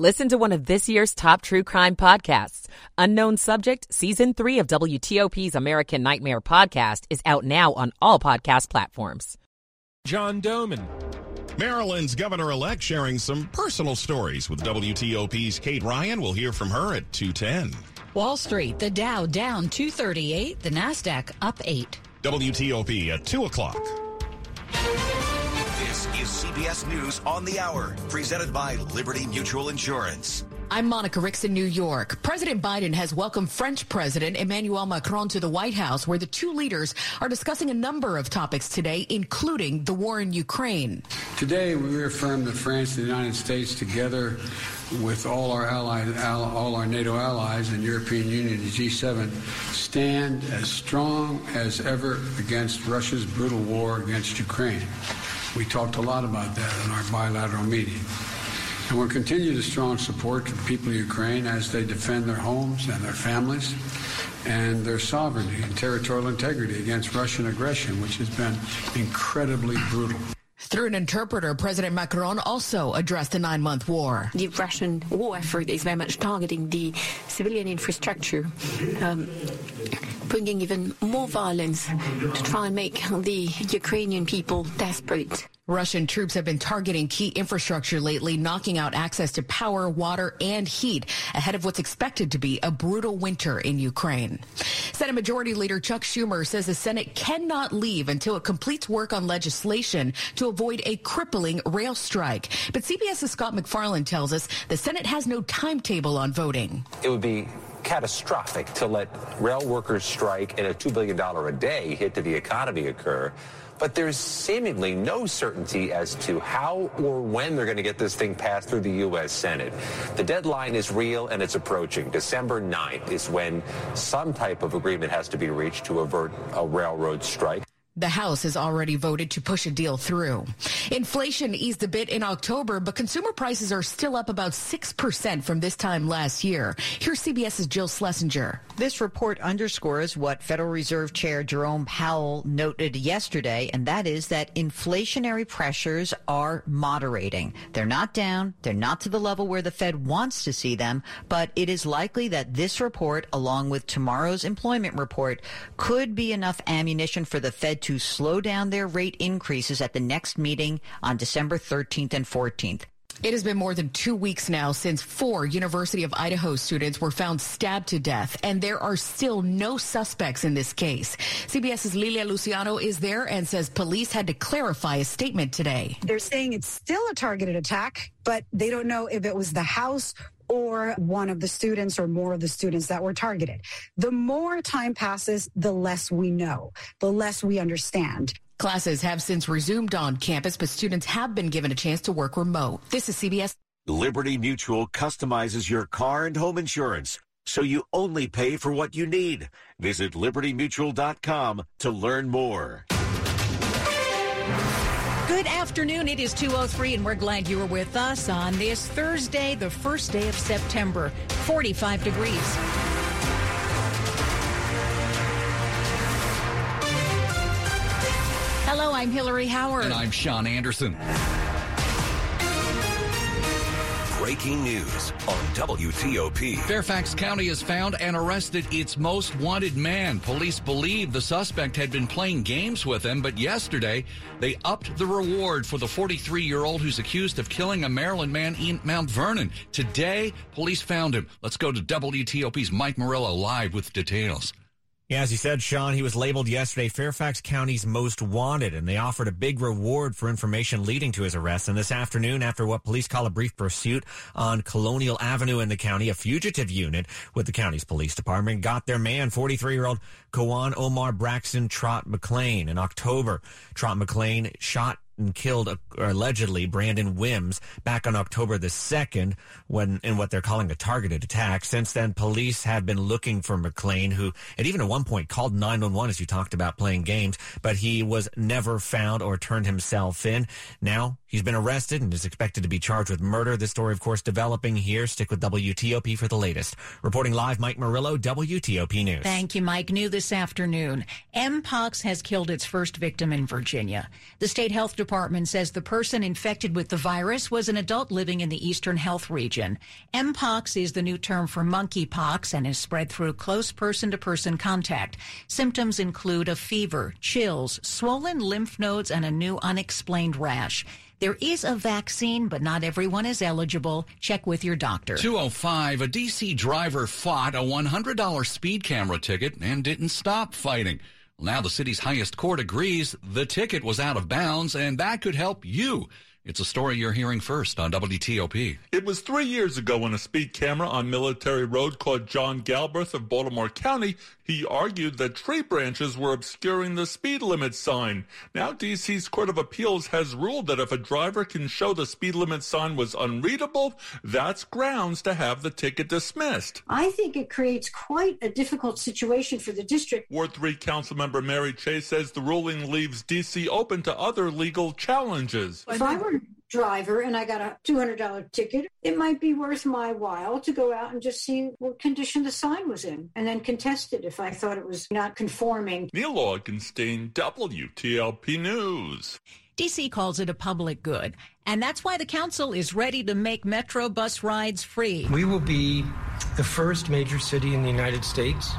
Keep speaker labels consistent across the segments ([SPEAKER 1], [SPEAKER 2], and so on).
[SPEAKER 1] Listen to one of this year's top true crime podcasts. Unknown Subject, Season 3 of WTOP's American Nightmare podcast is out now on all podcast platforms.
[SPEAKER 2] John Domen.
[SPEAKER 3] Maryland's governor elect sharing some personal stories with WTOP's Kate Ryan. We'll hear from her at 210.
[SPEAKER 4] Wall Street, the Dow down 238, the NASDAQ up 8.
[SPEAKER 3] WTOP at 2 o'clock.
[SPEAKER 5] This is CBS News on the Hour, presented by Liberty Mutual Insurance.
[SPEAKER 4] I'm Monica Ricks in New York. President Biden has welcomed French President Emmanuel Macron to the White House, where the two leaders are discussing a number of topics today, including the war in Ukraine.
[SPEAKER 6] Today, we reaffirm that France and the United States, together with all our allies, all our NATO allies and European Union and G7, stand as strong as ever against Russia's brutal war against Ukraine. We talked a lot about that in our bilateral meeting. And we'll continue the strong support to the people of Ukraine as they defend their homes and their families and their sovereignty and territorial integrity against Russian aggression, which has been incredibly brutal.
[SPEAKER 4] Through an interpreter, President Macron also addressed the nine month war.
[SPEAKER 7] The Russian war effort is very much targeting the civilian infrastructure, um, bringing even more violence to try and make the Ukrainian people desperate.
[SPEAKER 4] Russian troops have been targeting key infrastructure lately, knocking out access to power, water, and heat ahead of what's expected to be a brutal winter in Ukraine. Senate Majority Leader Chuck Schumer says the Senate cannot leave until it completes work on legislation to avoid a crippling rail strike. But CBS's Scott MacFarlane tells us the Senate has no timetable on voting.
[SPEAKER 8] It would be catastrophic to let rail workers strike and a $2 billion a day hit to the economy occur but there's seemingly no certainty as to how or when they're going to get this thing passed through the U.S. Senate. The deadline is real and it's approaching. December 9th is when some type of agreement has to be reached to avert a railroad strike.
[SPEAKER 4] The House has already voted to push a deal through. Inflation eased a bit in October, but consumer prices are still up about 6% from this time last year. Here's CBS's Jill Schlesinger.
[SPEAKER 9] This report underscores what Federal Reserve Chair Jerome Powell noted yesterday, and that is that inflationary pressures are moderating. They're not down, they're not to the level where the Fed wants to see them, but it is likely that this report, along with tomorrow's employment report, could be enough ammunition for the Fed to slow down their rate increases at the next meeting on December 13th and 14th.
[SPEAKER 4] It has been more than two weeks now since four University of Idaho students were found stabbed to death, and there are still no suspects in this case. CBS's Lilia Luciano is there and says police had to clarify a statement today.
[SPEAKER 10] They're saying it's still a targeted attack, but they don't know if it was the house or one of the students or more of the students that were targeted. The more time passes, the less we know, the less we understand.
[SPEAKER 4] Classes have since resumed on campus, but students have been given a chance to work remote. This is CBS.
[SPEAKER 5] Liberty Mutual customizes your car and home insurance so you only pay for what you need. Visit libertymutual.com to learn more.
[SPEAKER 4] Good afternoon. It is 203 and we're glad you were with us on this Thursday, the first day of September. 45 degrees. Hello, I'm Hillary Howard.
[SPEAKER 11] And I'm Sean Anderson.
[SPEAKER 5] Breaking news on WTOP.
[SPEAKER 11] Fairfax County has found and arrested its most wanted man. Police believe the suspect had been playing games with him, but yesterday they upped the reward for the 43 year old who's accused of killing a Maryland man in Mount Vernon. Today, police found him. Let's go to WTOP's Mike Murillo live with details.
[SPEAKER 12] Yeah, as you said, Sean, he was labeled yesterday Fairfax County's most wanted, and they offered a big reward for information leading to his arrest. And this afternoon, after what police call a brief pursuit on Colonial Avenue in the county, a fugitive unit with the county's police department got their man, 43 year old Kawan Omar Braxton Trot McLean. In October, Trot McLean shot and killed uh, allegedly Brandon Wims back on October the 2nd when in what they're calling a targeted attack. Since then, police have been looking for McLean, who at even at one point called 911 as you talked about playing games, but he was never found or turned himself in. Now He's been arrested and is expected to be charged with murder. This story, of course, developing here. Stick with WTOP for the latest. Reporting live, Mike Murillo, WTOP News.
[SPEAKER 13] Thank you, Mike. New this afternoon. Mpox has killed its first victim in Virginia. The state health department says the person infected with the virus was an adult living in the Eastern Health region. Mpox is the new term for monkeypox and is spread through close person to person contact. Symptoms include a fever, chills, swollen lymph nodes, and a new unexplained rash. There is a vaccine, but not everyone is eligible. Check with your doctor.
[SPEAKER 11] 205, a DC driver fought a $100 speed camera ticket and didn't stop fighting. Now the city's highest court agrees the ticket was out of bounds and that could help you. It's a story you're hearing first on WTOP.
[SPEAKER 14] It was three years ago when a speed camera on Military Road caught John Galbraith of Baltimore County. He argued that tree branches were obscuring the speed limit sign. Now DC's Court of Appeals has ruled that if a driver can show the speed limit sign was unreadable, that's grounds to have the ticket dismissed.
[SPEAKER 15] I think it creates quite a difficult situation for the district.
[SPEAKER 14] Ward 3 Councilmember Mary Cheh says the ruling leaves DC open to other legal challenges.
[SPEAKER 15] If I were driver and I got a $200 ticket, it might be worth my while to go out and just see what condition the sign was in and then contest it if I thought it was not conforming.
[SPEAKER 14] Neil Augenstein, WTOP News.
[SPEAKER 13] DC calls it a public good, and that's why the council is ready to make Metro bus rides free.
[SPEAKER 16] We will be the first major city in the United States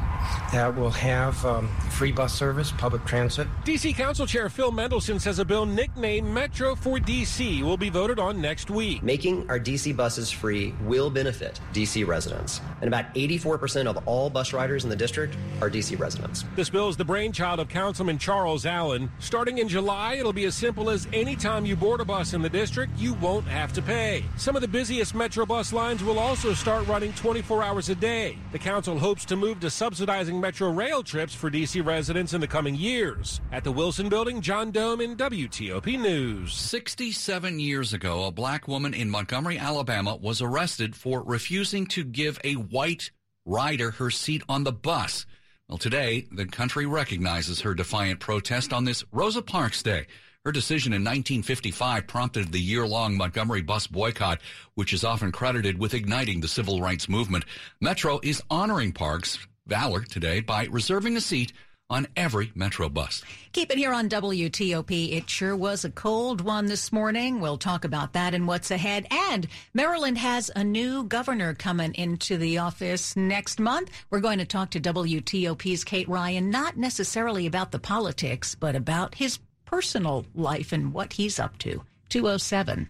[SPEAKER 16] that will have um, free bus service, public transit.
[SPEAKER 2] DC Council Chair Phil Mendelson says a bill nicknamed Metro for DC will be voted on next week.
[SPEAKER 17] Making our DC buses free will benefit DC residents. And about 84% of all bus riders in the district are DC residents.
[SPEAKER 2] This bill is the brainchild of Councilman Charles Allen. Starting in July, it'll be as simple as anytime you board a bus in the district, you won't have to pay. Some of the busiest Metro bus lines will also start running 24 hours a day. The council hopes to move to subsidizing Metro rail trips for DC residents in the coming years. At the Wilson Building, John Domen WTOP News.
[SPEAKER 11] 67 years ago, a black woman in Montgomery, Alabama was arrested for refusing to give a white rider her seat on the bus. Well, today, the country recognizes her defiant protest on this Rosa Parks Day. Her decision in 1955 prompted the year-long Montgomery bus boycott, which is often credited with igniting the civil rights movement. Metro is honoring Parks' valor today by reserving a seat on every Metro bus.
[SPEAKER 13] Keep it here on WTOP. It sure was a cold one this morning. We'll talk about that and what's ahead. And Maryland has a new governor coming into the office next month. We're going to talk to WTOP's Kate Ryan, not necessarily about the politics, but about his personal life and what he's up to. 207.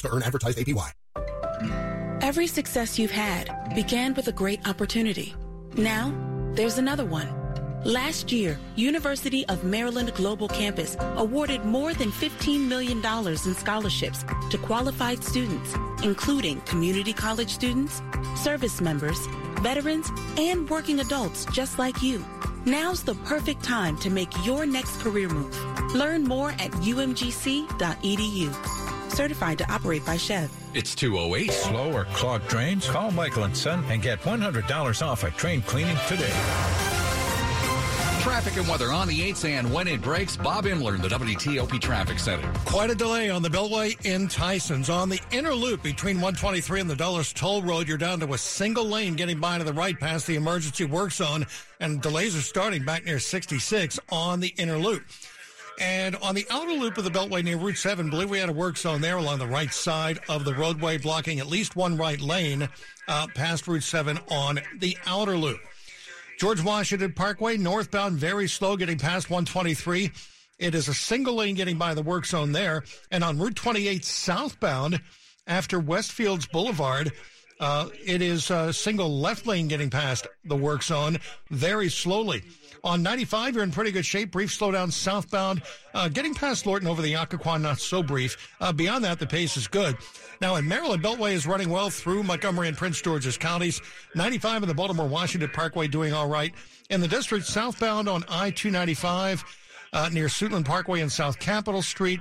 [SPEAKER 18] to earn advertised APY.
[SPEAKER 19] Every success you've had began with a great opportunity. Now, there's another one. Last year, University of Maryland Global Campus awarded more than $15 million in scholarships to qualified students, including community college students, service members, veterans, and working adults just like you. Now's the perfect time to make your next career move. Learn more at umgc.edu. Certified to operate by SCHEV.
[SPEAKER 11] It's 208.
[SPEAKER 20] Slow or clogged drains? Call Michael and Son and get $100 off at train cleaning today.
[SPEAKER 11] Traffic and weather on the 8s and when it breaks, Bob Imler in the WTOP Traffic Center.
[SPEAKER 21] Quite a delay on the Beltway in Tysons. On the inner loop between 123 and the Dulles Toll Road, you're down to a single lane getting by to the right past the emergency work zone, and delays are starting back near 66 on the inner loop. And on the outer loop of the Beltway near Route 7, believe we had a work zone there along the right side of the roadway, blocking at least one right lane uh, past Route 7 on the outer loop. George Washington Parkway, northbound, very slow getting past 123. It is a single lane getting by the work zone there. And on Route 28 southbound, after Westfields Boulevard, Uh, it is a single left lane getting past the work zone very slowly. On 95, you're in pretty good shape. Brief slowdown southbound. Uh, getting past Lorton over the Occoquan, not so brief. Uh, beyond that, the pace is good. Now, in Maryland, Beltway is running well through Montgomery and Prince George's counties. 95 in the Baltimore Washington Parkway doing all right. In the district, southbound on I 295 uh, near Suitland Parkway and South Capitol Street.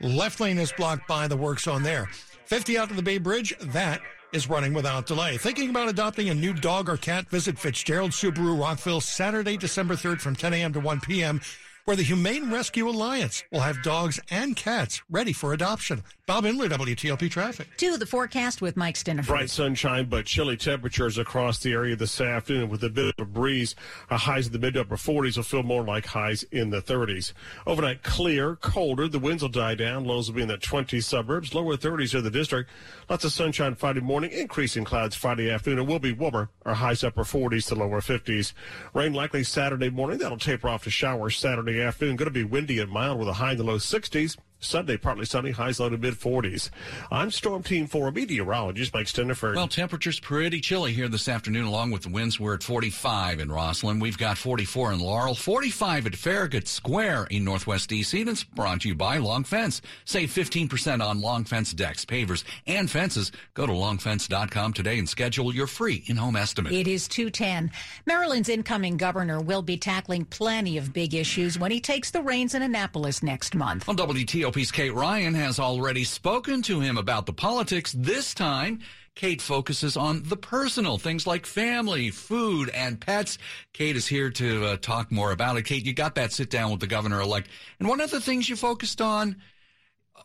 [SPEAKER 21] Left lane is blocked by the works on there. 50 out to the Bay Bridge. That is running without delay. Thinking about adopting a new dog or cat? Visit Fitzgerald Subaru Rockville Saturday, December 3rd from 10 a.m. to 1 p.m where the Humane Rescue Alliance will have dogs and cats ready for adoption. Bob Imler, WTOP Traffic.
[SPEAKER 13] To the forecast with Mike Stinneford.
[SPEAKER 2] Bright sunshine, but chilly temperatures across the area this afternoon with a bit of a breeze. Our highs in the mid to upper 40s will feel more like highs in the 30s. Overnight, clear, colder. The winds will die down. Lows will be in the 20 suburbs, lower 30s in the district. Lots of sunshine Friday morning, increasing clouds Friday afternoon. It will be warmer. Our highs upper 40s to lower 50s. Rain likely Saturday morning. That'll taper off to showers Saturday afternoon. Going to be windy and mild with a high in the low 60s. Sunday, partly sunny, highs low to mid 40s. I'm Storm Team 4 meteorologist Mike Stinneford.
[SPEAKER 11] Well, temperature's pretty chilly here this afternoon, along with the winds. We're at 45 in Rosslyn. We've got 44 in Laurel, 45 at Farragut Square in Northwest D.C. And it's brought to you by Long Fence. Save 15% on Long Fence decks, pavers, and fences. Go to longfence.com today and schedule your free in-home estimate.
[SPEAKER 13] It is 210. Maryland's incoming governor will be tackling plenty of big issues when he takes the reins in Annapolis next month.
[SPEAKER 11] On WTO WTOP's Kate Ryan has already spoken to him about the politics. This time, Kate focuses on the personal things like family, food, and pets. Kate is here to uh, talk more about it. Kate, you got that sit down with the governor elect. And one of the things you focused on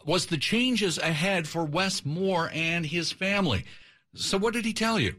[SPEAKER 11] was the changes ahead for Wes Moore and his family. So, what did he tell you?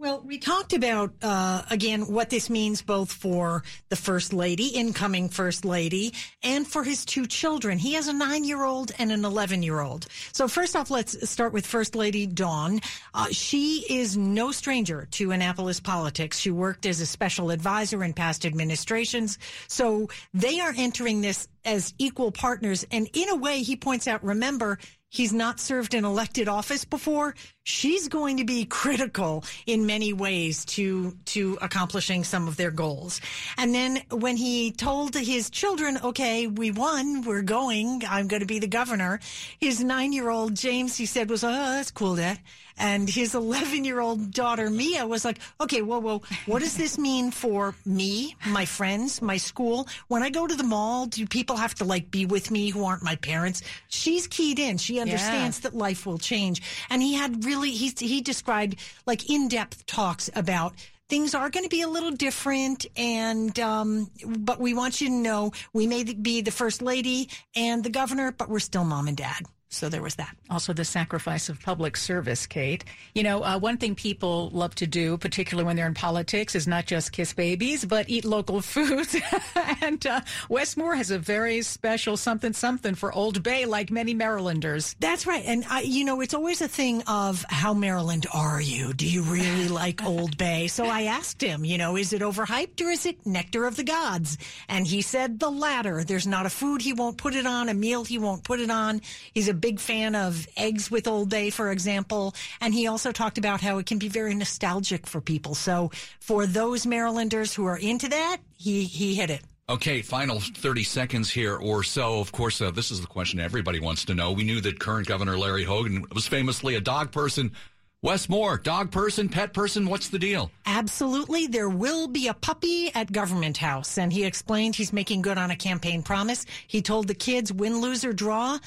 [SPEAKER 22] Well, we talked about, uh, again, what this means both for the First Lady, incoming First Lady, and for his two children. He has a nine year old and an 11 year old. So, first off, let's start with First Lady Dawn. Uh, she is no stranger to Annapolis politics. She worked as a special advisor in past administrations. So, they are entering this as equal partners. And in a way, he points out, remember, he's not served an elected office before, she's going to be critical in many ways to to accomplishing some of their goals. And then when he told his children, "Okay, we won, we're going. I'm going to be the governor," his nine year old James, he said, was, "Oh, that's cool, Dad." And his 11 year old daughter, Mia, was like, okay, whoa, whoa, what does this mean for me, my friends, my school? When I go to the mall, do people have to like be with me who aren't my parents? She's keyed in. She understands yeah. that life will change. And he had really, he, he described like in depth talks about things are going to be a little different and um, but we want you to know we may be the first lady and the governor but we're still mom and dad so there was that.
[SPEAKER 13] Also, the sacrifice of public service, Kate. You know, uh, one thing people love to do, particularly when they're in politics, is not just kiss babies, but eat local foods. and uh, Wes Moore has a very special something something for Old Bay, like many Marylanders.
[SPEAKER 22] That's right. And, I, you know, it's always a thing of how Maryland are you? Do you really like Old Bay? So I asked him, you know, is it overhyped or is it nectar of the gods? And he said the latter. There's not a food he won't put it on, a meal he won't put it on. He's a big fan of eggs with Old Bay, for example. And he also talked about how it can be very nostalgic for people. So for those Marylanders who are into that, he, he hit it.
[SPEAKER 11] Okay, final 30 seconds here or so. Of course, uh, this is the question everybody wants to know. We knew that current Governor Larry Hogan was famously a dog person. Wes Moore, dog person, pet person, what's the deal?
[SPEAKER 22] Absolutely. There will be a puppy at Government House. And he explained he's making good on a campaign promise. He told the kids, win, lose, or draw,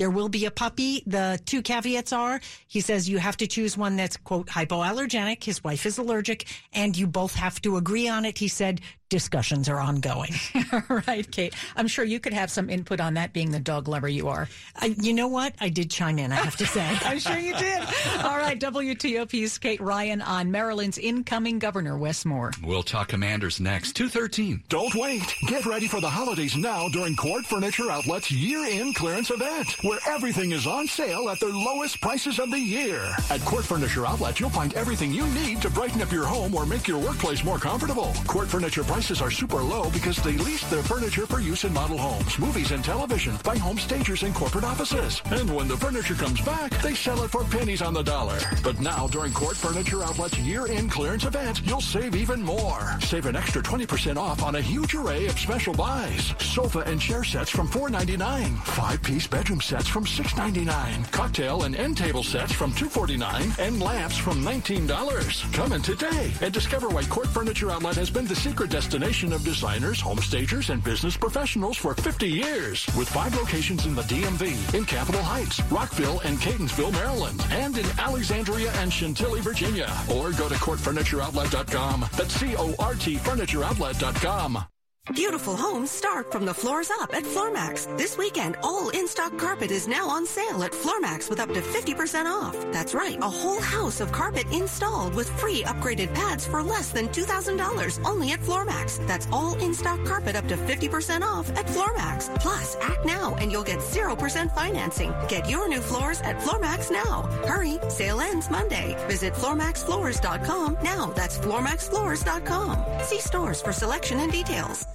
[SPEAKER 22] there will be a puppy. The two caveats are he says you have to choose one that's, quote, hypoallergenic. His wife is allergic, and you both have to agree on it. He said discussions are ongoing.
[SPEAKER 13] All right, Kate. I'm sure you could have some input on that being the dog lover you are.
[SPEAKER 22] Uh, you know what? I did chime in, I have to say.
[SPEAKER 13] I'm sure you did. All right, WTOP's Kate Ryan on Maryland's incoming governor, Wes Moore.
[SPEAKER 11] We'll talk commanders next. 213.
[SPEAKER 23] Don't wait. Get ready for the holidays now during Court Furniture Outlet's year-end clearance event, where everything is on sale at their lowest prices of the year. At Court Furniture Outlet, you'll find everything you need to brighten up your home or make your workplace more comfortable. Court Furniture prices prices are super low because they lease their furniture for use in model homes, movies, and television by home stagers and corporate offices. And when the furniture comes back, they sell it for pennies on the dollar. But now, during Court Furniture Outlet's year-end clearance event, you'll save even more. Save an extra 20% off on a huge array of special buys. Sofa and chair sets from $4.99. Five-piece bedroom sets from $6.99. Cocktail and end table sets from $2.49. And lamps from $19. Come in today and discover why Court Furniture Outlet has been the secret destination of designers, home stagers, and business professionals for 50 years. With five locations in the DMV, in Capitol Heights, Rockville, and Catonsville, Maryland, and in Alexandria and Chantilly, Virginia. Or go to courtfurnitureoutlet.com. That's C-O-R-T furnitureoutlet.com.
[SPEAKER 24] Beautiful homes start from the floors up at Floormax. This weekend, all in-stock carpet is now on sale at Floormax with up to 50% off. That's right, a whole house of carpet installed with free upgraded pads for less than $2,000 only at Floormax. That's all in-stock carpet up to 50% off at Floormax. Plus, act now and you'll get 0% financing. Get your new floors at Floormax now. Hurry, sale ends Monday. Visit FloormaxFloors.com now. That's FloormaxFloors.com. See stores for selection and details.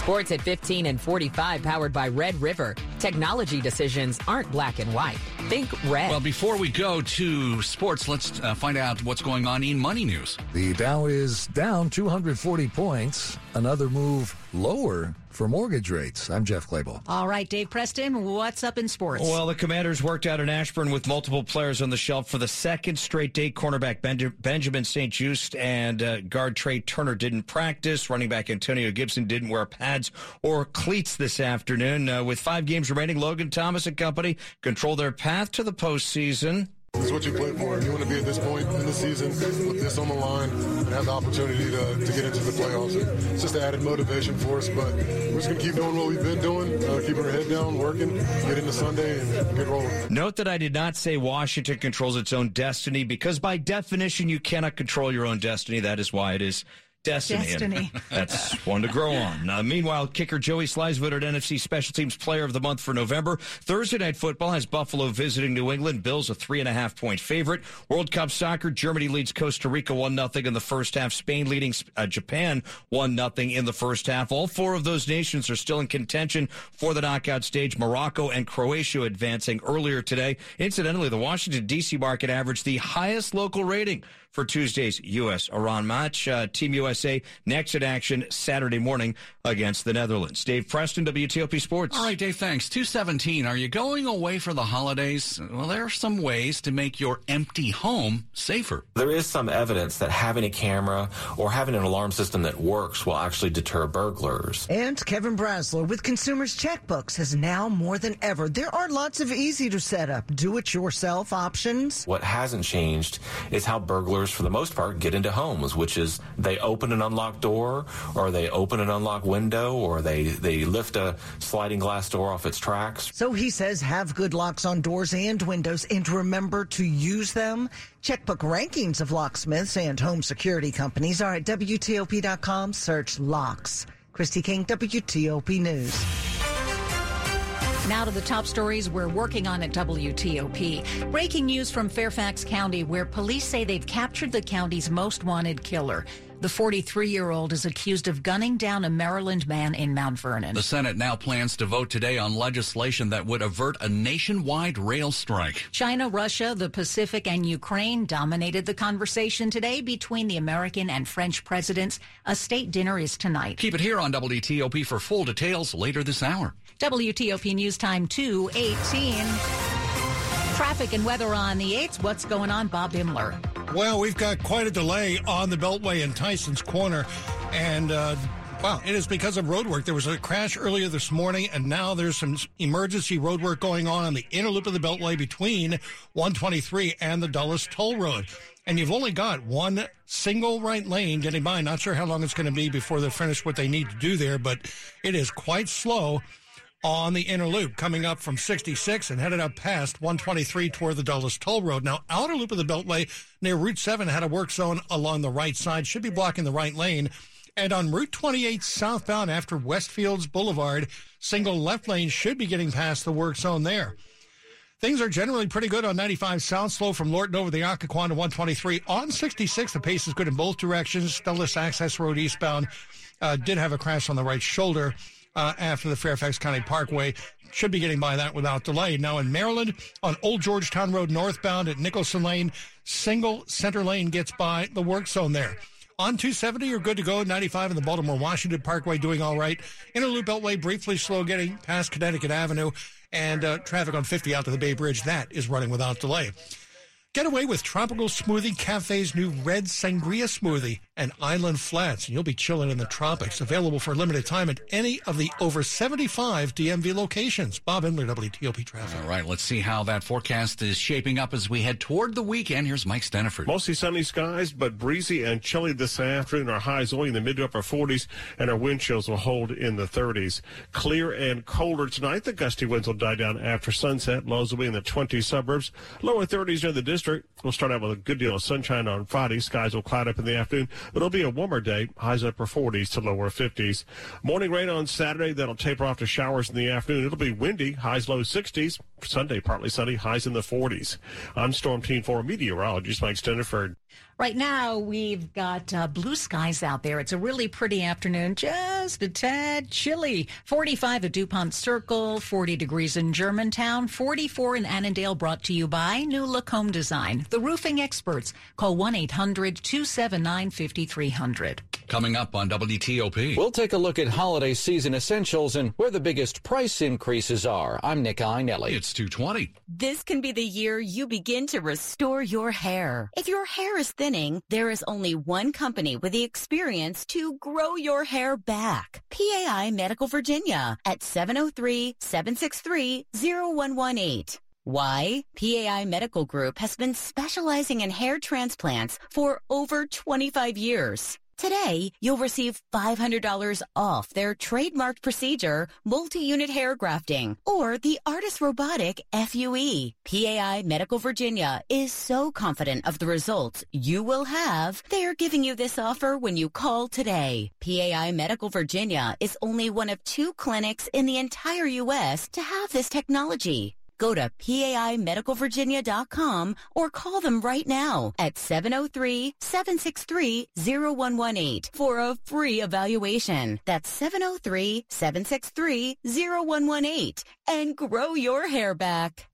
[SPEAKER 25] Sports at 15 and 45, powered by Red River. Technology decisions aren't black and white. Think red.
[SPEAKER 11] Well, before we go to sports, let's uh, find out what's going on in money news.
[SPEAKER 26] The Dow is down 240 points. Another move lower for mortgage rates. I'm Jeff Clabaugh.
[SPEAKER 13] All right, Dave Preston, what's up in sports?
[SPEAKER 27] Well, the Commanders worked out in Ashburn with multiple players on the shelf for the second straight day. Cornerback ben- Benjamin St-Juste and uh, guard Trai Turner didn't practice. Running back Antonio Gibson didn't wear pads or cleats this afternoon. Uh, with five games remaining, Logan Thomas and company control their path to the postseason.
[SPEAKER 28] This is what you play for. You want to be at this point in the season with this on the line and have the opportunity to, to get into the playoffs. It's just added motivation for us, but we're just going to keep doing what we've been doing, uh, keeping our head down, working, get into Sunday, and get rolling.
[SPEAKER 27] Note that I did not say Washington controls its own destiny because by definition you cannot control your own destiny. That is why it is Destiny.
[SPEAKER 13] Destiny.
[SPEAKER 27] that's one to grow on. Uh, meanwhile, kicker Joey Slye's voted NFC Special Teams Player of the Month for November. Thursday Night Football has Buffalo visiting New England. Bills a three and a half point favorite. World Cup Soccer, Germany leads Costa Rica 1 nothing in the first half. Spain leading uh, Japan 1 nothing in the first half. All four of those nations are still in contention for the knockout stage. Morocco and Croatia advancing earlier today. Incidentally, the Washington, D.C. market averaged the highest local rating for Tuesday's U.S. Iran match. Uh, Team USA next in action Saturday morning against the Netherlands. Dave Preston, WTOP Sports.
[SPEAKER 11] All right, Dave, thanks. 217. Are you going away for the holidays? Well, there are some ways to make your empty home safer.
[SPEAKER 8] There is some evidence that having a camera or having an alarm system that works will actually deter burglars.
[SPEAKER 29] And Kevin Brasler with Consumers Checkbooks has now more than ever. There are lots of easy to set up, do it yourself options.
[SPEAKER 8] What hasn't changed is how burglars, for the most part, get into homes, which is they open an unlocked door or they open an unlocked window or they, they lift a sliding glass door off its tracks.
[SPEAKER 29] So he says have good locks on doors and windows and remember to use them. Checkbook rankings of locksmiths and home security companies are at WTOP.com. Search locks. Kristi King, WTOP News.
[SPEAKER 13] Now to the top stories we're working on at WTOP. Breaking news from Fairfax County, where police say they've captured the county's most wanted killer. The 43 year old is accused of gunning down a Maryland man in Mount Vernon.
[SPEAKER 11] The Senate now plans to vote today on legislation that would avert a nationwide rail strike.
[SPEAKER 13] China, Russia, the Pacific, and Ukraine dominated the conversation today between the American and French presidents. A state dinner is tonight.
[SPEAKER 11] Keep it here on WTOP for full details later this hour.
[SPEAKER 13] WTOP News Time 218. Traffic and weather on the 8th. What's going on, Bob Imler?
[SPEAKER 21] Well, we've got quite a delay on the Beltway in Tyson's Corner. And, uh, Wow, it is because of road work. There was a crash earlier this morning, and now there's some emergency road work going on on the inner loop of the Beltway between 123 and the Dulles Toll Road. And you've only got one single right lane getting by. Not sure how long it's going to be before they finish what they need to do there, but it is quite slow on the inner loop coming up from 66 and headed up past 123 toward the Dulles Toll Road. Now, outer loop of the Beltway near Route 7 had a work zone along the right side, should be blocking the right lane. And on Route 28 southbound after Westfields Boulevard, single left lane should be getting past the work zone there. Things are generally pretty good on 95 South, slow from Lorton over the Occoquan to 123. On 66, the pace is good in both directions. Dulles Access Road eastbound uh, did have a crash on the right shoulder uh, after the Fairfax County Parkway. Should be getting by that without delay. Now in Maryland, on Old Georgetown Road northbound at Nicholson Lane, single center lane gets by the work zone there. On 270, you're good to go. 95 in the Baltimore Washington Parkway doing all right. Inner Loop Beltway briefly slow getting past Connecticut Avenue. And uh, traffic on 50 out to the Bay Bridge, that is running without delay. Get away with Tropical Smoothie Cafe's new Red Sangria Smoothie and Island Flats, and you'll be chilling in the tropics. Available for a limited time at any of the over 75 DMV locations. Bob Imler, WTOP Traffic.
[SPEAKER 11] All right, let's see how that forecast is shaping up as we head toward the weekend. Here's Mike Stinneford.
[SPEAKER 2] Mostly sunny skies, but breezy and chilly this afternoon. Our highs only in the mid to upper 40s, and our wind chills will hold in the 30s. Clear and colder tonight. The gusty winds will die down after sunset. Lows will be in the 20 suburbs. Lower 30s near the district. We'll start out with a good deal of sunshine on Friday. Skies will cloud up in the afternoon, but it'll be a warmer day. Highs upper 40s to lower 50s. Morning rain on Saturday. That'll taper off to showers in the afternoon. It'll be windy. Highs low 60s. Sunday partly sunny. Highs in the 40s. I'm Storm Team 4 meteorologist Mike Stinneford.
[SPEAKER 13] Right now, we've got uh, blue skies out there. It's a really pretty afternoon, just a tad chilly. 45 at DuPont Circle, 40 degrees in Germantown, 44 in Annandale, brought to you by New Look Home Design. The roofing experts. Call 1 800 279 5300.
[SPEAKER 11] Coming up on WTOP.
[SPEAKER 30] We'll take a look at holiday season essentials and where the biggest price increases are. I'm Nick Iannelli.
[SPEAKER 11] It's 220.
[SPEAKER 31] This can be the year you begin to restore your hair. If your hair is thinning, there is only one company with the experience to grow your hair back. PAI Medical Virginia at 703-763-0118. Why? PAI Medical Group has been specializing in hair transplants for over 25 years. Today, you'll receive $500 off their trademarked procedure, multi-unit hair grafting, or the ARTAS Robotic FUE. PAI Medical Virginia is so confident of the results you will have, they're giving you this offer when you call today. PAI Medical Virginia is only one of two clinics in the entire U.S. to have this technology. Go to PAIMedicalVirginia.com or call them right now at 703-763-0118 for a free evaluation. That's 703-763-0118 and grow your hair back.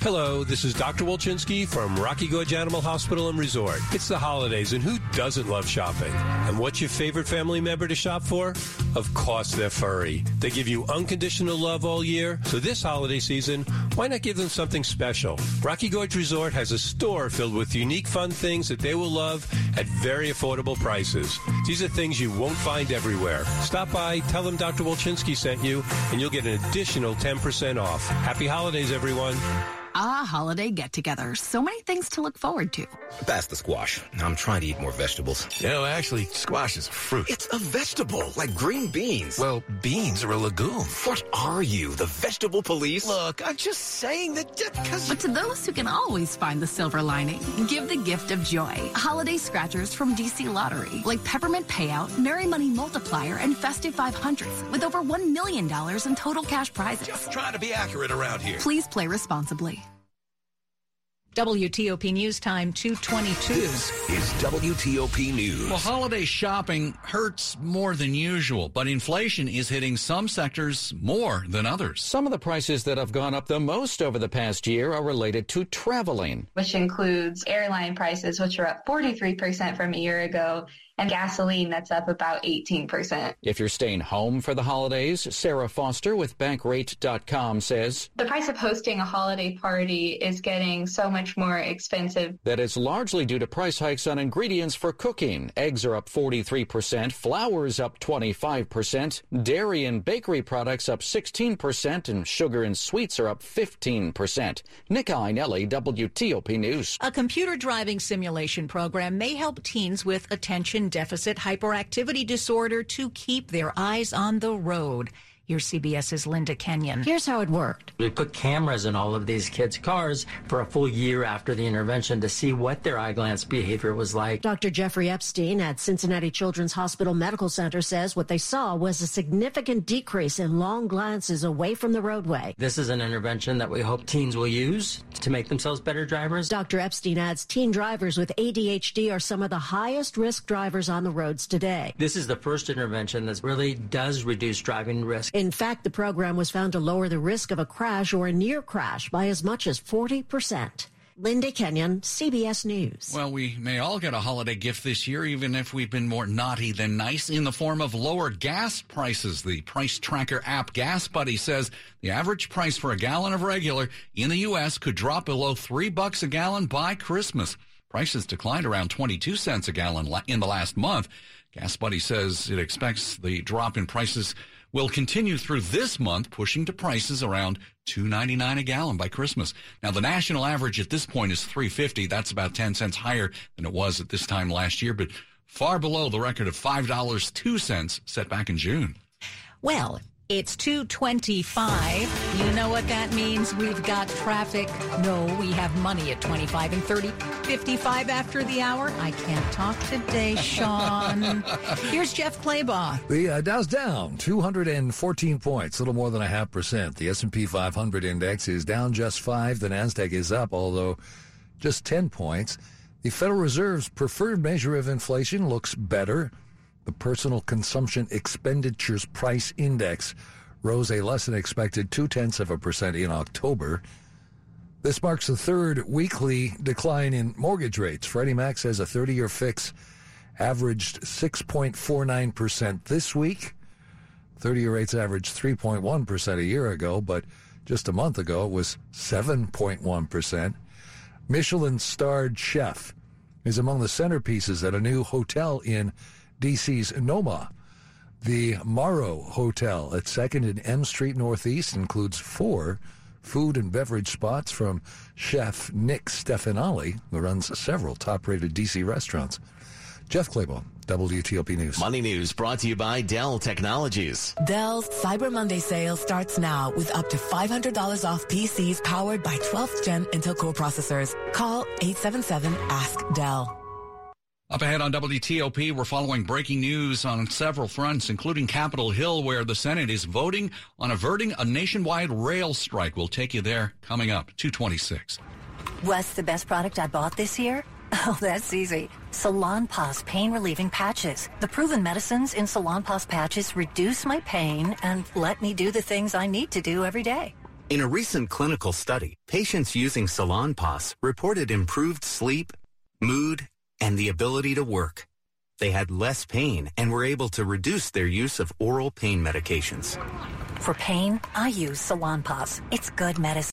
[SPEAKER 32] Hello, this is Dr. Wolchinski from Rocky Gorge Animal Hospital and Resort. It's the holidays, and who doesn't love shopping? And what's your favorite family member to shop for? Of course, they're furry. They give you unconditional love all year, so this holiday season, why not give them something special? Rocky Gorge Resort has a store filled with unique fun things that they will love at very affordable prices. These are things you won't find everywhere. Stop by, tell them Dr. Wolchinski sent you, and you'll get an additional 10% off. Happy holidays, everyone.
[SPEAKER 33] Ah, holiday get together. So many things to look forward to.
[SPEAKER 34] Pass the squash. I'm trying to eat more vegetables.
[SPEAKER 35] No, actually, squash is a fruit.
[SPEAKER 34] It's a vegetable, like green beans.
[SPEAKER 35] Well, beans are a legume.
[SPEAKER 34] What are you, the vegetable police?
[SPEAKER 35] Look, I'm just saying that because.
[SPEAKER 33] But to those who can always find the silver lining, give the gift of joy. Holiday scratchers from DC Lottery, like Peppermint Payout, Merry Money Multiplier, and Festive 500s, with over $1 million in total cash prizes.
[SPEAKER 35] Just trying to be accurate around here.
[SPEAKER 33] Please play responsibly.
[SPEAKER 13] WTOP News Time 222.
[SPEAKER 34] This is WTOP News.
[SPEAKER 11] Well, holiday shopping hurts more than usual, but inflation is hitting some sectors more than others.
[SPEAKER 30] Some of the prices that have gone up the most over the past year are related to traveling,
[SPEAKER 36] which includes airline prices, which are up 43% from a year ago, and gasoline that's up about 18%.
[SPEAKER 30] If you're staying home for the holidays, Sarah Foster with Bankrate.com says
[SPEAKER 36] the price of hosting a holiday party is getting so much more expensive.
[SPEAKER 30] That is largely due to price hikes on ingredients for cooking. Eggs are up 43%, flours up 25%, dairy and bakery products up 16%, and sugar and sweets are up 15%. Nick Iannelli, WTOP News.
[SPEAKER 13] A computer driving simulation program may help teens with attention deficit hyperactivity disorder to keep their eyes on the road. Here's CBS's Linda Kenyon.
[SPEAKER 37] Here's how it worked.
[SPEAKER 38] We put cameras in all of these kids' cars for a full year after the intervention to see what their eye glance behavior was like.
[SPEAKER 37] Dr. Jeffrey Epstein at Cincinnati Children's Hospital Medical Center says what they saw was a significant decrease in long glances away from the roadway.
[SPEAKER 38] This is an intervention that we hope teens will use to make themselves better drivers.
[SPEAKER 37] Dr. Epstein adds teen drivers with ADHD are some of the highest risk drivers on the roads today.
[SPEAKER 38] This is the first intervention that really does reduce driving risk.
[SPEAKER 37] In fact, the program was found to lower the risk of a crash or a near crash by as much as 40%. Linda Kenyon, CBS News.
[SPEAKER 11] Well, we may all get a holiday gift this year, even if we've been more naughty than nice, in the form of lower gas prices. The price tracker app Gas Buddy says the average price for a gallon of regular in the U.S. could drop below three bucks a gallon by Christmas. Prices declined around 22 cents a gallon in the last month. Gas Buddy says it expects the drop in prices will continue through this month, pushing to prices around $2.99 a gallon by Christmas. Now, the national average at this point is $3.50. That's about 10 cents higher than it was at this time last year, but far below the record of $5.02 set back in June.
[SPEAKER 13] Well, it's 225. You know what that means? We've got traffic. No, we have money at 25 and 30. 55 after the hour. I can't talk today, Sean. Here's Jeff Clabaugh.
[SPEAKER 26] The uh, Dow's down 214 points, a little more than a half percent. The S&P 500 index is down just 5. The Nasdaq is up, although just 10 points. The Federal Reserve's preferred measure of inflation looks better. The Personal Consumption Expenditures Price Index rose a less than expected two tenths of a percent in October. This marks the third weekly decline in mortgage rates. Freddie Mac says a 30 year fix averaged 6.49% this week. 30 year rates averaged 3.1% a year ago, but just a month ago it was 7.1%. Michelin starred chef is among the centerpieces at a new hotel in DC's Noma. The Morrow Hotel at 2nd and M Street Northeast includes four food and beverage spots from chef Nick Stefanelli, who runs several top rated DC restaurants. Jeff Clabaugh, WTOP News.
[SPEAKER 39] Money News brought to you by Dell Technologies.
[SPEAKER 40] Dell's Cyber Monday sale starts now with up to $500 off PCs powered by 12th gen Intel Core processors. Call 877-ASK-DELL.
[SPEAKER 11] Up ahead on WTOP, we're following breaking news on several fronts, including Capitol Hill, where the Senate is voting on averting a nationwide rail strike. We'll take you there coming up, 226.
[SPEAKER 41] What's the best product I bought this year? Oh, that's easy. Salon Salonpas pain relieving patches. The proven medicines in Salon Salonpas patches reduce my pain and let me do the things I need to do every day.
[SPEAKER 42] In a recent clinical study, patients using Salon Salonpas reported improved sleep, mood, and the ability to work. They had less pain and were able to reduce their use of oral pain medications.
[SPEAKER 41] For pain, I use Salonpas. It's good medicine.